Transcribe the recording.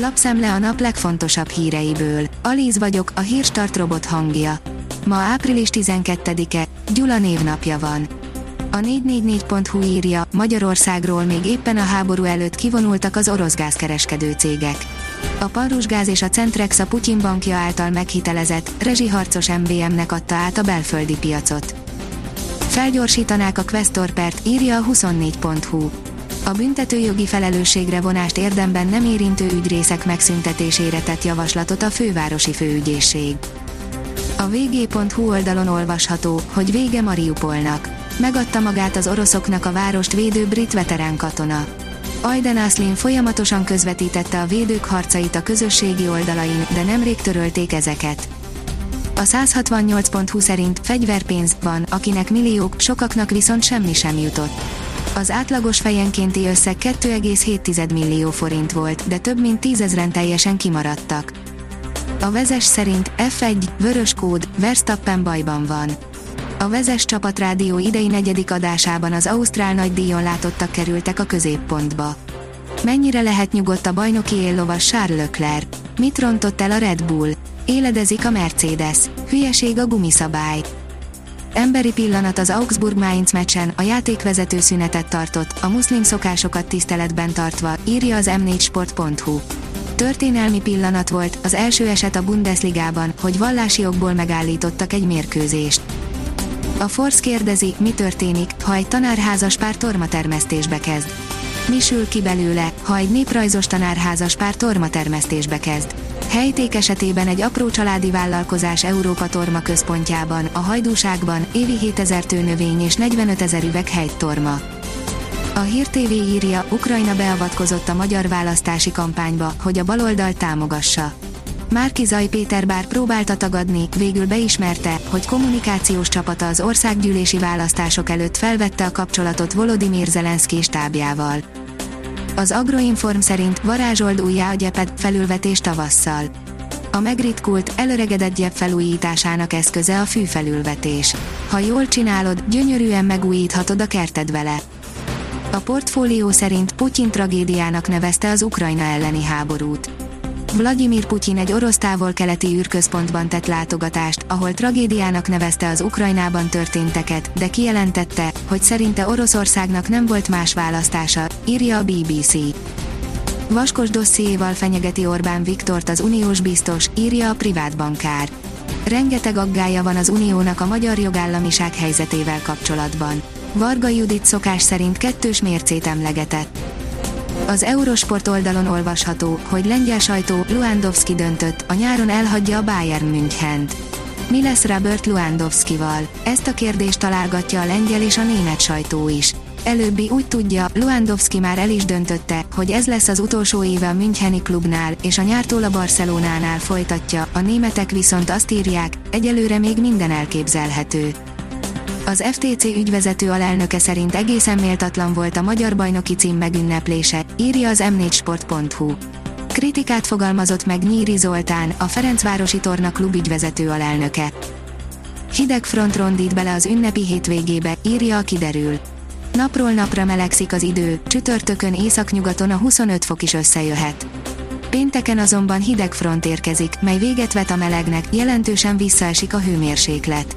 Lapszemle a nap legfontosabb híreiből. Alíz vagyok, a hírstart robot hangja. Ma április 12-e, Gyula névnapja van. A 444.hu írja, Magyarországról még éppen a háború előtt kivonultak az orosz gázkereskedő cégek. A Parusgáz és a Centrex a Putyin bankja által meghitelezett, rezsiharcos MVM-nek adta át a belföldi piacot. Felgyorsítanák a Questorpert, írja a 24.hu. A büntetőjogi felelősségre vonást érdemben nem érintő ügyrészek megszüntetésére tett javaslatot a fővárosi főügyészség. A vg.hu oldalon olvasható, hogy vége Mariupolnak. Megadta magát az oroszoknak a várost védő brit veterán katona. Aiden Aslin folyamatosan közvetítette a védők harcait a közösségi oldalain, de nemrég törölték ezeket. A 168.20 szerint fegyverpénz van, akinek milliók, sokaknak viszont semmi sem jutott. Az átlagos fejenkénti összeg 2,7 millió forint volt, de több mint tízezren teljesen kimaradtak. A vezes szerint F1, vörös kód, Verstappen bajban van. A vezes csapatrádió idei negyedik adásában az Ausztrál nagydíjon látottak kerültek a középpontba. Mennyire lehet nyugodt a bajnoki éllovas Charles Leclerc? Mit rontott el a Red Bull? Éledezik a Mercedes. Hülyeség a gumiszabály. Emberi pillanat az Augsburg-Mainz meccsen, a játékvezető szünetet tartott, a muszlim szokásokat tiszteletben tartva, írja az m4sport.hu. Történelmi pillanat volt, az első eset a Bundesligában, hogy vallási okból megállítottak egy mérkőzést. A Force kérdezi, mi történik, ha egy tanárházas pár tormatermesztésbe kezd. Mi sül ki belőle, ha egy néprajzos tanárházas pár tormatermesztésbe kezd. Helyték esetében egy apró családi vállalkozás Európa Torma központjában, a Hajdúságban, évi 7000 tőnövény és 45 ezer üveg torma. A Hír TV írja, Ukrajna beavatkozott a magyar választási kampányba, hogy a baloldal támogassa. Márki Zaj Péter bár próbálta tagadni, végül beismerte, hogy kommunikációs csapata az országgyűlési választások előtt felvette a kapcsolatot Volodymyr Zelenszky stábjával. Az Agroinform szerint varázsold újjá a gyeped felülvetés tavasszal. A megritkult, előregedett gyep felújításának eszköze a fűfelülvetés. Ha jól csinálod, gyönyörűen megújíthatod a kerted vele. A portfólió szerint Putyin tragédiának nevezte az Ukrajna elleni háborút. Vladimir Putyin egy orosz távol-keleti űrközpontban tett látogatást, ahol tragédiának nevezte az Ukrajnában történteket, de kijelentette, hogy szerinte Oroszországnak nem volt más választása, írja a BBC. Vaskos dossziéval fenyegeti Orbán Viktort az uniós biztos, írja a privát bankár. Rengeteg aggája van az uniónak a magyar jogállamiság helyzetével kapcsolatban. Varga Judit szokás szerint kettős mércét emlegetett. Az Eurosport oldalon olvasható, hogy lengyel sajtó Luandowski döntött, a nyáron elhagyja a Bayern München-t. Mi lesz Robert Luandowskival? Ezt a kérdést találgatja a lengyel és a német sajtó is. Előbbi úgy tudja, Luandowski már el is döntötte, hogy ez lesz az utolsó éve a Müncheni klubnál, és a nyártól a Barcelonánál folytatja, a németek viszont azt írják, egyelőre még minden elképzelhető. Az FTC ügyvezető alelnöke szerint egészen méltatlan volt a magyar bajnoki cím megünneplése, írja az m4sport.hu. Kritikát fogalmazott meg Nyíri Zoltán, a Ferencvárosi Torna klub ügyvezető alelnöke. Hideg front rondít bele az ünnepi hétvégébe, írja a kiderül. Napról napra melegszik az idő, csütörtökön északnyugaton a 25 fok is összejöhet. Pénteken azonban hideg front érkezik, mely véget vet a melegnek, jelentősen visszaesik a hőmérséklet.